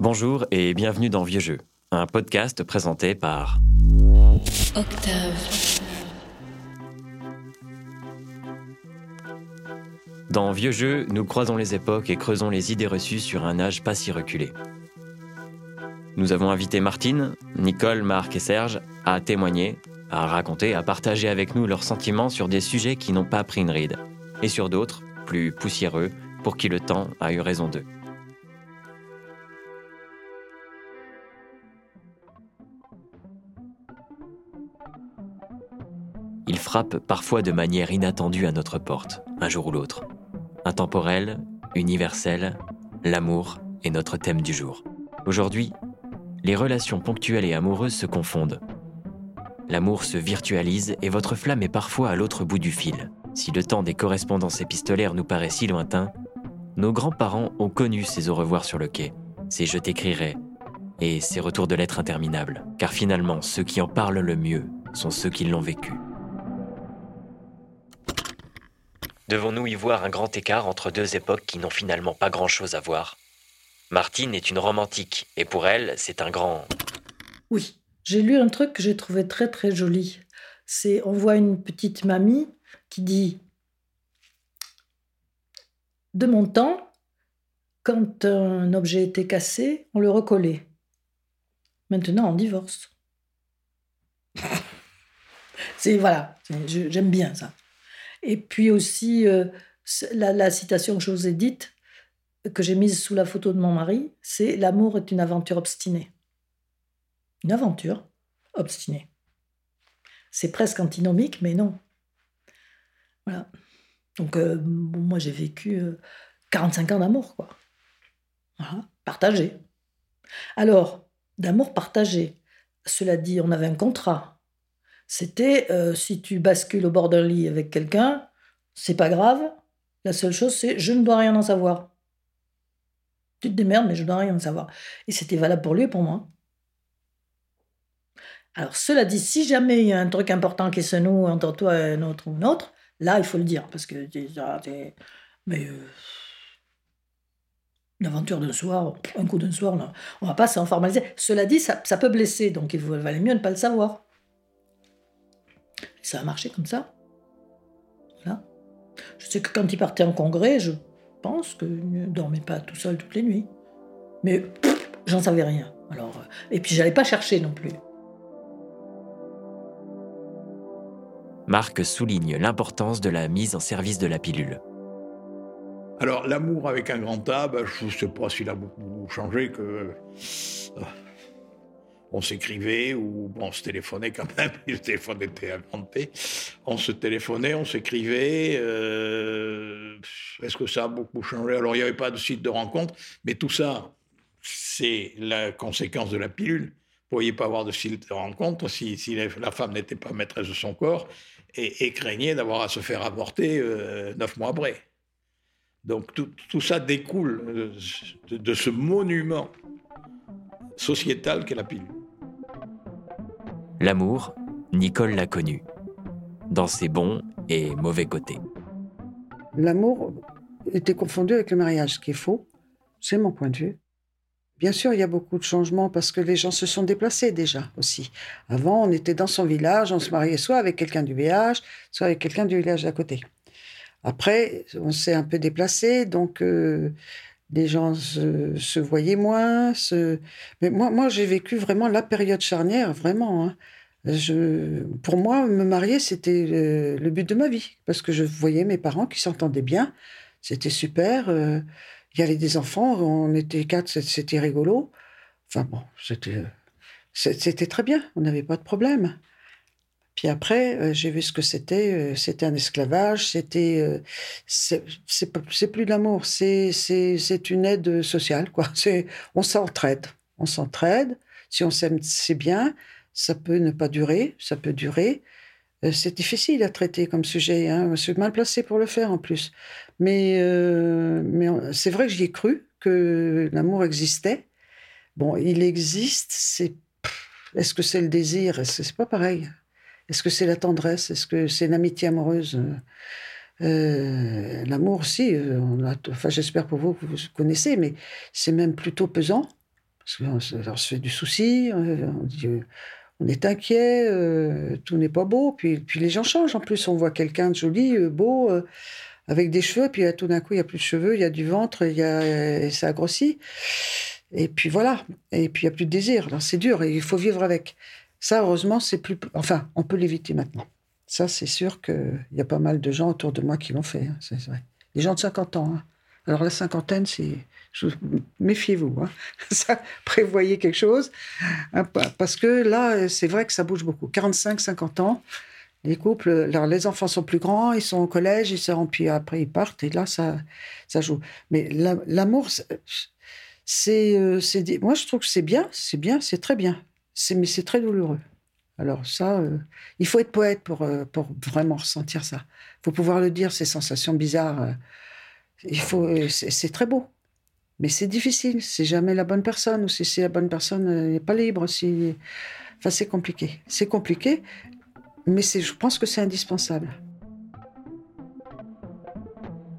Bonjour et bienvenue dans Vieux Jeux, un podcast présenté par Octave. Dans Vieux Jeux, nous croisons les époques et creusons les idées reçues sur un âge pas si reculé. Nous avons invité Martine, Nicole, Marc et Serge à témoigner, à raconter, à partager avec nous leurs sentiments sur des sujets qui n'ont pas pris une ride, et sur d'autres, plus poussiéreux, pour qui le temps a eu raison d'eux. Il frappe parfois de manière inattendue à notre porte, un jour ou l'autre. Intemporel, universel, l'amour est notre thème du jour. Aujourd'hui, les relations ponctuelles et amoureuses se confondent. L'amour se virtualise et votre flamme est parfois à l'autre bout du fil. Si le temps des correspondances épistolaires nous paraît si lointain, nos grands-parents ont connu ces au revoir sur le quai, ces je t'écrirai et ces retours de lettres interminables, car finalement ceux qui en parlent le mieux sont ceux qui l'ont vécu. Devons-nous y voir un grand écart entre deux époques qui n'ont finalement pas grand-chose à voir? Martine est une romantique, et pour elle, c'est un grand... Oui, j'ai lu un truc que j'ai trouvé très très joli. C'est, on voit une petite mamie qui dit De mon temps, quand un objet était cassé, on le recollait. Maintenant, on divorce. c'est voilà, j'aime bien ça. Et puis aussi, euh, la, citation que je vous ai dite, que j'ai mise sous la photo de mon mari, c'est L'amour est une aventure obstinée. Une aventure obstinée. C'est presque antinomique, mais non. Voilà. Donc, euh, moi, j'ai vécu 45 euh, ans d'amour, quoi. Voilà. Partagé. Alors, d'amour partagé. Cela dit, on avait un contrat. C'était euh, si tu bascules au bord d'un lit avec quelqu'un, c'est pas grave. La seule chose, c'est je ne dois rien en savoir. Tu te démerdes, mais je ne dois rien en savoir. Et c'était valable pour lui et pour moi. Alors, cela dit, si jamais il y a un truc important qui se noue entre toi et un autre ou un autre, là, il faut le dire. Parce que, mais euh, l'aventure d'un soir, un coup d'un soir, on ne va pas s'en formaliser. Cela dit, ça, ça, peut blesser, donc il valait mieux ne pas le savoir. Ça a marché comme ça. Voilà. Je sais que quand il partait en congrès, je pense qu'il ne dormait pas tout seul toutes les nuits. Mais j'en savais rien. Alors, euh, et puis j'allais pas chercher non plus. Marc souligne l'importance de la mise en service de la pilule. Alors, l'amour avec un grand A, ben, je ne sais pas s'il a beaucoup changé, que euh, on s'écrivait ou on se téléphonait quand même. Le téléphone était inventé. On se téléphonait, on s'écrivait. Euh, est-ce que ça a beaucoup changé? Alors, il n'y avait pas de site de rencontre, mais tout ça, c'est la conséquence de la pilule. Vous ne pourriez pas avoir de site de rencontre si, la femme n'était pas maîtresse de son corps et, craignait d'avoir à se faire avorter euh, neuf mois après. Donc tout, ça découle de, de ce monument sociétal qu'est la pilule. L'amour, Nicole l'a connu, dans ses bons et mauvais côtés. L'amour était confondu avec le mariage, ce qui est faux. C'est mon point de vue. Bien sûr, il y a beaucoup de changements parce que les gens se sont déplacés déjà aussi. Avant, on était dans son village, on se mariait soit avec quelqu'un du village, soit avec quelqu'un du village d'à côté. Après, on s'est un peu déplacé, donc euh, les gens se, voyaient moins. Mais moi, moi j'ai vécu vraiment la période charnière, vraiment. Hein. Pour moi, me marier, c'était le, but de ma vie, parce que je voyais mes parents qui s'entendaient bien. C'était super. Euh, il y avait des enfants, on était quatre, c'était rigolo. Enfin bon, c'était, c'était très bien, on n'avait pas de problème. Puis après, euh, j'ai vu ce que c'était. Euh, c'était un esclavage. C'était, euh, c'est, plus de l'amour. C'est, une aide sociale, quoi. On s'entraide. On s'entraide. Si on s'aime, c'est bien. Ça peut ne pas durer. Ça peut durer. c'est difficile à traiter comme sujet. Hein. Je suis mal placé pour le faire en plus. Mais, mais c'est vrai que j'y ai cru que l'amour existait. Bon, il existe. Est-ce que c'est le désir? C'est pas pareil. Est-ce que c'est la tendresse? Est-ce que c'est l'amitié amoureuse? Euh, L'amour aussi, euh, enfin, j'espère pour vous que vous connaissez, mais c'est même plutôt pesant. on se, fait du souci, on, on est inquiet, tout n'est pas beau. Puis, puis les gens changent. En plus, on voit quelqu'un de joli, beau, avec des cheveux, puis tout d'un coup, il n'y a plus de cheveux, il y a du ventre, y a, ça a grossi. Et puis voilà. Et puis il n'y a plus de désir. C'est dur et il faut vivre avec. Ça, heureusement, c'est plus. Enfin, on peut l'éviter maintenant. Ça, c'est sûr qu'il y a pas mal de gens autour de moi qui l'ont fait. Hein, c'est vrai. Les gens de 50 ans. Hein. Alors la cinquantaine, c'est. Méfiez-vous. Hein. Ça, prévoyez quelque chose. parce que là, c'est vrai que ça bouge beaucoup. 45, 50 ans, les couples, les enfants sont plus grands, ils sont au collège, ils se puis après ils partent, et là, ça, ça joue. Mais l'amour, c'est, euh, moi je trouve que c'est bien, c'est bien, c'est très bien. Mais c'est très douloureux. Alors ça, euh, il faut être poète pour, euh, pour vraiment ressentir ça. Il faut pouvoir le dire, ces sensations bizarres. il faut, c'est, très beau. Mais c'est difficile. C'est jamais la bonne personne, ou si c'est la bonne personne n'est pas libre. Enfin, c'est compliqué. C'est compliqué, mais je pense que c'est indispensable.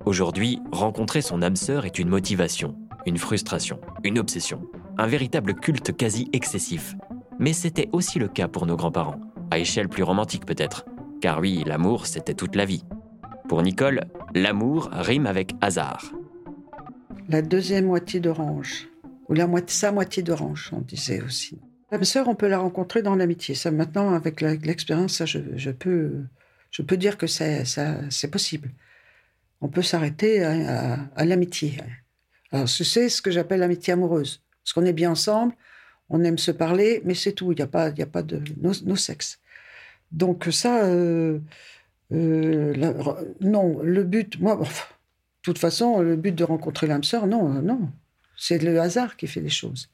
Aujourd'hui, rencontrer son âme sœur est une motivation une frustration, une obsession, un véritable culte quasi excessif. Mais c'était aussi le cas pour nos grands-parents, à échelle plus romantique peut-être, car oui, l'amour, c'était toute la vie. Pour Nicole, l'amour rime avec hasard. La deuxième moitié d'orange, ou la moitié, sa moitié d'orange, on disait aussi. L'âme sœur, on peut la rencontrer dans l'amitié. Ça, maintenant, avec l'expérience, ça, je, peux, je peux dire que c'est, possible. On peut s'arrêter à l'amitié. Alors, c'est ce que j'appelle l'amitié amoureuse. Parce qu'on est bien ensemble, on aime se parler, mais c'est tout. Il n'y a, pas, il a pas de nos, sexes. Donc, ça, euh, euh, non, le but, moi, de toute façon, le but de rencontrer l'âme sœur, non, non. C'est le hasard qui fait les choses.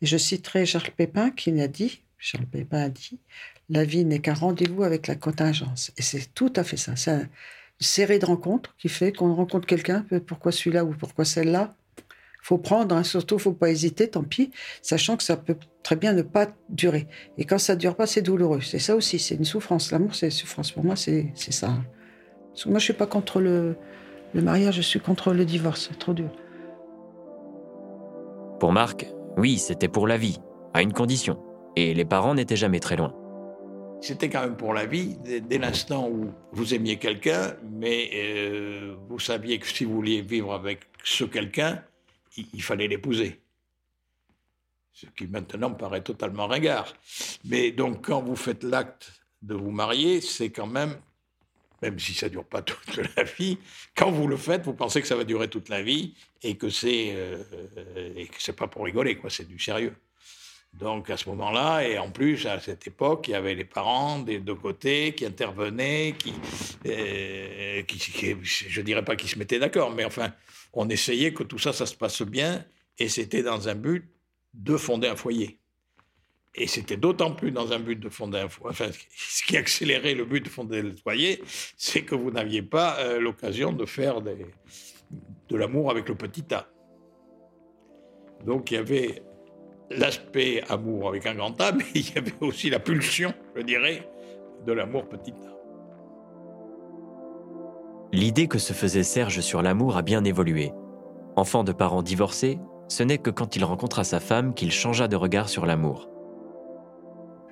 Et je citerai Charles Pépin qui a dit, Charles Pépin a dit, la vie n'est qu'un rendez-vous avec la contingence. Et c'est tout à fait ça. C'est série de rencontres qui fait qu'on rencontre quelqu'un, pourquoi celui-là ou pourquoi celle-là? Faut prendre, hein, surtout, faut pas hésiter, tant pis, sachant que ça peut très bien ne pas durer. Et quand ça dure pas, c'est douloureux. C'est ça aussi, c'est une souffrance. L'amour, c'est une souffrance. Pour moi, c'est ça. moi, je suis pas contre le, le mariage, je suis contre le divorce. C'est trop dur. Pour Marc, oui, c'était pour la vie, à une condition. Et les parents n'étaient jamais très loin c'était quand même pour la vie, dès, l'instant où vous aimiez quelqu'un, mais euh, vous saviez que si vous vouliez vivre avec ce quelqu'un, il, fallait l'épouser. Ce qui maintenant paraît totalement ringard. Mais donc quand vous faites l'acte de vous marier, c'est quand même, même si ça ne dure pas toute la vie, quand vous le faites, vous pensez que ça va durer toute la vie et que c'est euh, pas pour rigoler, quoi, c'est du sérieux. Donc à ce moment-là, et en plus à cette époque, il y avait les parents des deux côtés qui intervenaient, qui, euh, je dirais pas qu'ils se mettaient d'accord, mais enfin, on essayait que tout ça, ça se passe bien, et c'était dans un but de fonder un foyer. Et c'était d'autant plus dans un but de fonder un foyer. Enfin, ce qui accélérait le but de fonder le foyer, c'est que vous n'aviez pas euh, l'occasion de faire de l'amour avec le petit A. Donc il y avait l'aspect amour avec un grand A, mais il y avait aussi la pulsion, je dirais, de l'amour petit A. L'idée que se faisait Serge sur l'amour a bien évolué. Enfant de parents divorcés, ce n'est que quand il rencontra sa femme qu'il changea de regard sur l'amour.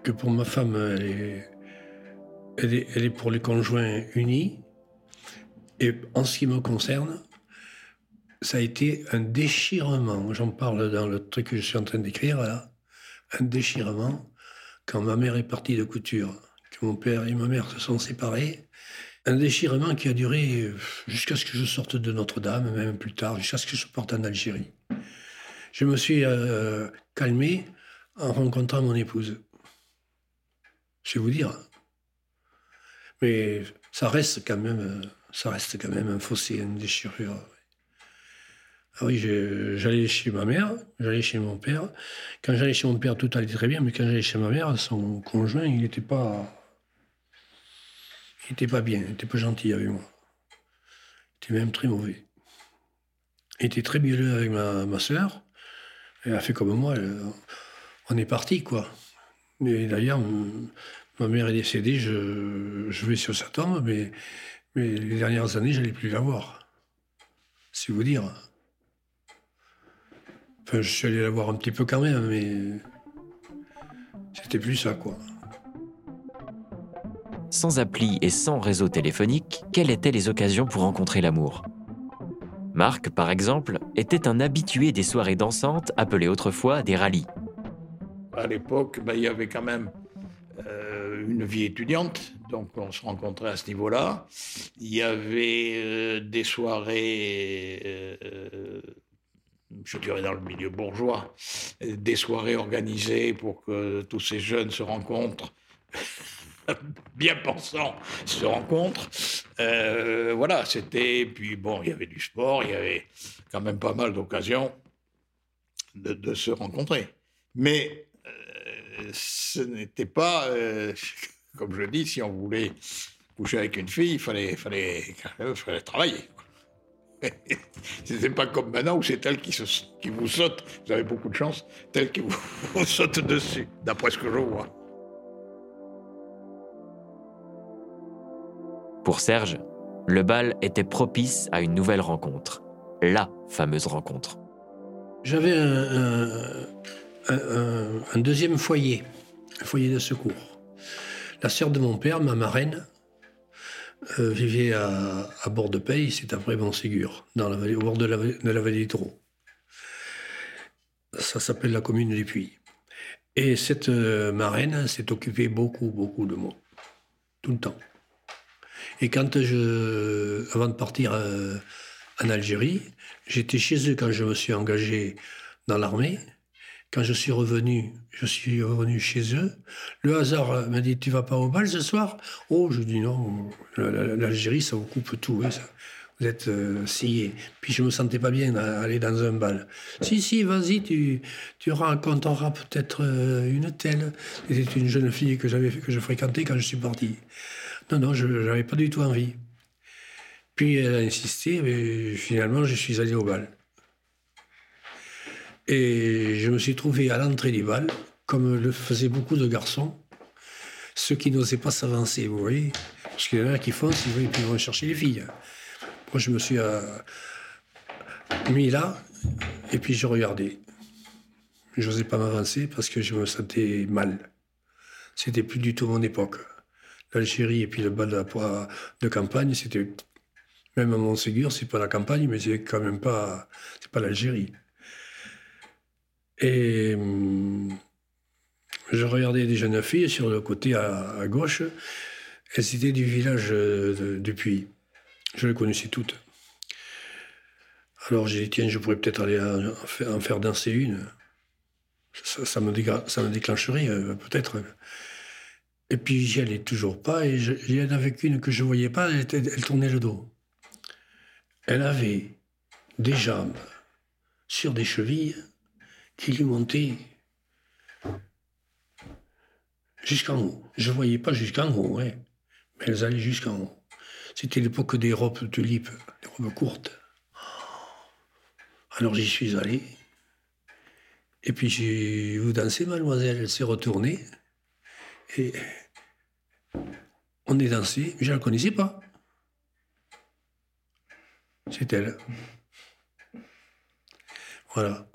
Que pour ma femme, elle est, pour les conjoints unis. Et en ce qui me concerne, ça a été un déchirement. J'en parle dans le truc que je suis en train d'écrire là. Un déchirement quand ma mère est partie de couture, que mon père et ma mère se sont séparés. Un déchirement qui a duré euh, jusqu'à ce que je sorte de Notre-Dame, même plus tard, jusqu'à ce que je parte en Algérie. Je me suis euh, calmé en rencontrant mon épouse. Je vais vous dire. Mais ça reste quand même, euh, ça reste quand même un fossé, une déchirure. Ah oui, j'allais chez ma mère, j'allais chez mon père. Quand j'allais chez mon père, tout allait très bien, mais quand j'allais chez ma mère, son conjoint, il n'était pas. Il n'était pas bien, il n'était pas gentil avec moi. Il était même très mauvais. Il était très mielleux avec ma, ma soeur. Elle a fait comme moi, on est parti, quoi. Mais d'ailleurs, ma mère est décédée, je, vais sur sa tombe, mais, les dernières années, je n'allais plus la voir. C'est vous dire Enfin, je suis allé la voir un petit peu quand même, mais c'était plus ça, quoi. Sans appli et sans réseau téléphonique, quelles étaient les occasions pour rencontrer l'amour? Marc, par exemple, était un habitué des soirées dansantes appelées autrefois des rallyes. À l'époque, ben, il y avait quand même euh, une vie étudiante, donc on se rencontrait à ce niveau-là. Il y avait euh, des soirées, euh, je dirais dans le milieu bourgeois, des soirées organisées pour que tous ces jeunes se rencontrent. bien pensants se rencontrent. voilà, c'était. Puis bon, il y avait du sport, il y avait quand même pas mal d'occasions de, se rencontrer. Mais ce n'était pas, euh, comme je dis, si on voulait coucher avec une fille, il fallait, fallait, fallait travailler. C'était pas comme maintenant où c'est elle qui, vous saute, vous avez beaucoup de chance, elle qui vous saute dessus, d'après ce que je vois. Pour Serge, le bal était propice à une nouvelle rencontre, la fameuse rencontre. J'avais un, deuxième foyer, un foyer de secours. La sœur de mon père, ma marraine, euh, vivait à, bord de Pays, c'est après Montségur, dans la vallée, au bord de la, vallée du Ça s'appelle la commune des Puits. Et cette euh, marraine s'est occupée beaucoup, beaucoup de moi, tout le temps. Et quand je, avant de partir euh, en Algérie, j'étais chez eux quand je me suis engagé dans l'armée. Quand je suis revenu, je suis revenu chez eux. Le hasard m'a dit Tu vas pas au bal ce soir? Oh, je dis non. L'Algérie, ça vous coupe tout. Hein, vous êtes euh, scié. Puis je me sentais pas bien d'aller dans un bal. Si, si, vas-y, tu, tu rencontreras peut-être euh, une telle. C'était une jeune fille que, que je fréquentais quand je suis parti. Non, non, je n'avais pas du tout envie. Puis elle a insisté, mais finalement, je suis allé au bal. Et je me suis trouvé à l'entrée du bal, comme le faisaient beaucoup de garçons, ceux qui n'osaient pas s'avancer, vous voyez. Parce qu'il y en a qui foncent, ils vont chercher les filles. Moi, je me suis euh, mis là, et puis je regardais. Je n'osais pas m'avancer parce que je me sentais mal. C'était plus du tout mon époque. L'Algérie et puis le bal de, de campagne, c'était même à Montségur, c'est pas la campagne, mais c'est quand même pas, c'est pas l'Algérie. Et hum, je regardais des jeunes filles sur le côté à, gauche. Elles étaient du village de, du Puy. Je les connaissais toutes. Alors j'ai dit, tiens, je pourrais peut-être aller en, faire danser une. Ça, me, ça me, déclencherait euh, peut-être. Et puis j'y allais toujours pas. Et il y en avait qu'une que je voyais pas, elle, elle tournait le dos. Elle avait des jambes sur des chevilles qui lui montait jusqu'en haut. Je voyais pas jusqu'en haut, hein, mais elles allaient jusqu'en haut. C'était l'époque des robes de tulipe, des robes courtes. Alors j'y suis allé. Et puis j'ai vu danser, mademoiselle? Elle s'est retournée. Et on est dansé. Je ne la connaissais pas. C'est elle. Voilà.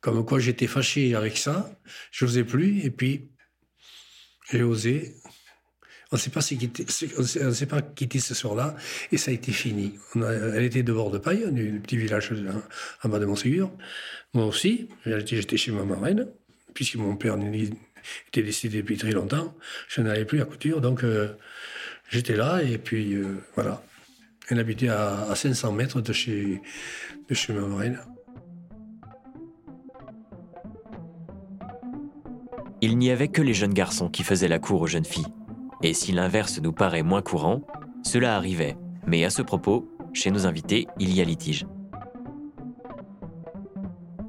Comme quoi j'étais fâché avec ça, je n'osais plus, et puis j'ai osé. On ne s'est pas, pas quitté ce soir-là, et ça a été fini. elle était de bord de paille, du petit village en bas de Montségur. Moi aussi, j'étais chez ma marraine, puisque mon père était décédé depuis très longtemps. Je n'allais plus à couture, donc euh, j'étais là, et puis euh, voilà. Elle habitait à, à 500 mètres de chez, de chez ma marraine. il n'y avait que les jeunes garçons qui faisaient la cour aux jeunes filles. Et si l'inverse nous paraît moins courant, cela arrivait. Mais à ce propos, chez nos invités, il y a litige.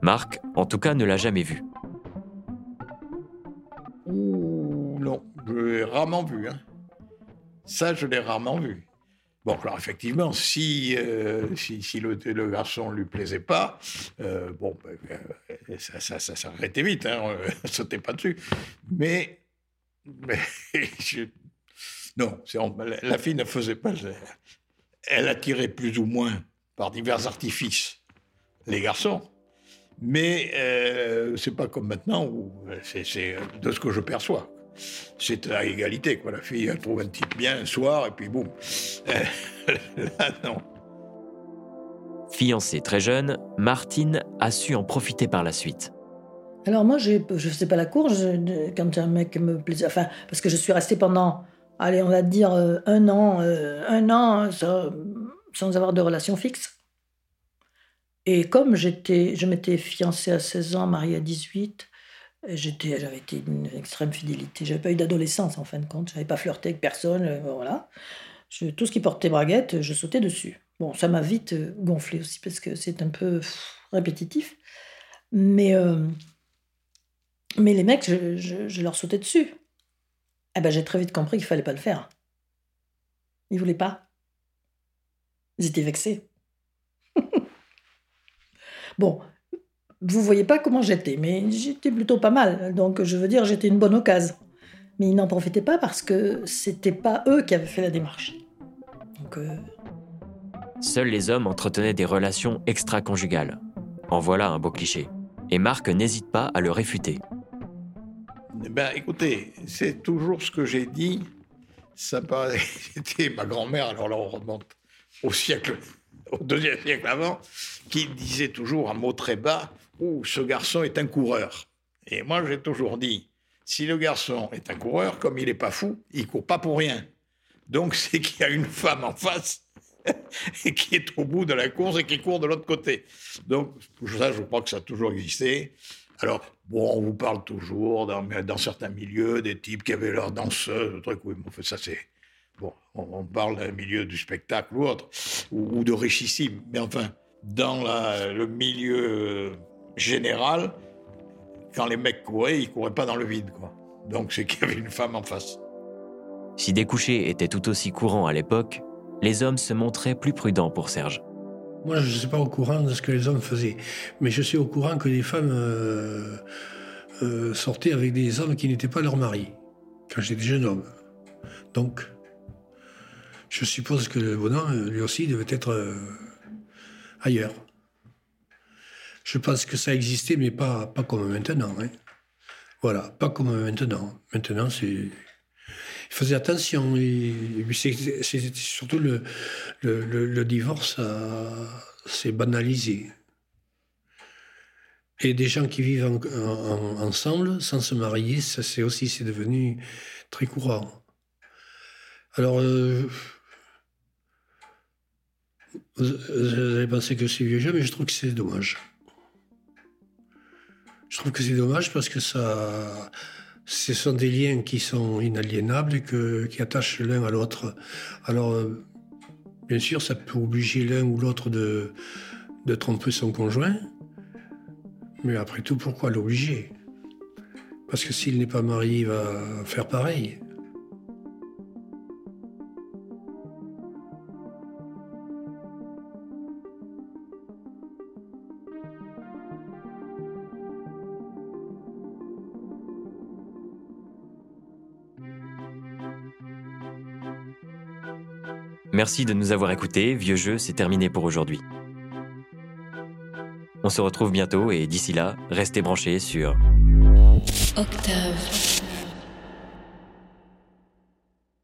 Marc, en tout cas, ne l'a jamais vu. Rarement vu. Hein. Ça, je l'ai rarement vu. Bon, alors effectivement, si, euh, si, le, garçon ne lui plaisait pas, euh, bon, ben, euh, ça, ça, ça s'arrêtait vite, on ne sautait pas dessus. Mais, non, la fille ne faisait pas. Elle attirait plus ou moins par divers artifices les garçons, Mais euh, c'est pas comme maintenant c'est de ce que je perçois. C'est à égalité, quoi. La fille, elle trouve un type bien un soir, et puis boum. Là, non. Fiancée très jeune, Martine a su en profiter par la suite. Alors moi, je ne faisais pas la cour quand un mec me plaisait. Enfin, parce que je suis restée pendant, allez, on va dire euh, un an, euh, un an sans avoir de relation fixe. Et comme j'étais, je m'étais fiancée à 16 ans, mariée à 18, j'étais, j'avais été une extrême fidélité. J'avais pas eu d'adolescence en fin de compte. J'avais pas flirté avec personne. Euh, voilà. tout ce qui portait braguette, je sautais dessus. Bon, ça m'a vite gonflé aussi parce que c'est un peu répétitif. Mais mais les mecs, je, leur sautais dessus. Eh ben, j'ai très vite compris qu'il fallait pas le faire. Ils voulaient pas. Ils étaient vexés. bon, vous voyez pas comment j'étais, mais j'étais plutôt pas mal. Donc, je veux dire, j'étais une bonne occasion. Mais ils n'en profitaient pas parce que c'était pas eux qui avaient fait la démarche. Donc. Euh, Seuls les hommes entretenaient des relations extra-conjugales. En voilà un beau cliché. Et Marc n'hésite pas à le réfuter. Eh ben, écoutez, c'est toujours ce que j'ai dit. Ça C'était ma grand-mère, alors là, on remonte au siècle, au deuxième siècle avant, qui disait toujours un mot très bas où ce garçon est un coureur. Et moi, j'ai toujours dit, si le garçon est un coureur, comme il n'est pas fou, il court pas pour rien. Donc, c'est qu'il y a une femme en face et qui est au bout de la course et qui court de l'autre côté. Donc, ça, je crois que ça a toujours existé. Alors, bon, on vous parle toujours dans, certains milieux des types qui avaient leur danseuse, truc, oui, fait, ça c'est. Bon, on, parle d'un milieu du spectacle ou autre, ou, de richissime. Mais enfin, dans le milieu général, quand les mecs couraient, ils couraient pas dans le vide, quoi. Donc c'est qu'il y avait une femme en face. Si découcher était tout aussi courant à l'époque, les hommes se montraient plus prudents pour Serge. Moi, je ne suis pas au courant de ce que les hommes faisaient, mais je suis au courant que les femmes euh, euh, sortaient avec des hommes qui n'étaient pas leurs maris, quand j'étais jeune homme. Donc, je suppose que le bonhomme, lui aussi, devait être euh, ailleurs. Je pense que ça existait, mais pas, pas comme maintenant. Hein. Voilà, pas comme maintenant. Maintenant, c'est il faisait attention. Surtout le, le, divorce, s'est banalisé. Et des gens qui vivent ensemble sans se marier, ça c'est aussi c'est devenu très courant. Alors, euh, vous avez pensé que c'est vieux jeu, mais je trouve que c'est dommage. Je trouve que c'est dommage parce que ça, ce sont des liens qui sont inaliénables et qui attachent l'un à l'autre. Alors, bien sûr, ça peut obliger l'un ou l'autre de, de tromper son conjoint, mais après tout, pourquoi l'obliger? Parce que s'il n'est pas marié, il va faire pareil. Merci de nous avoir écoutés. Vieux jeu, c'est terminé pour aujourd'hui. On se retrouve bientôt et d'ici là, restez branchés sur Octave.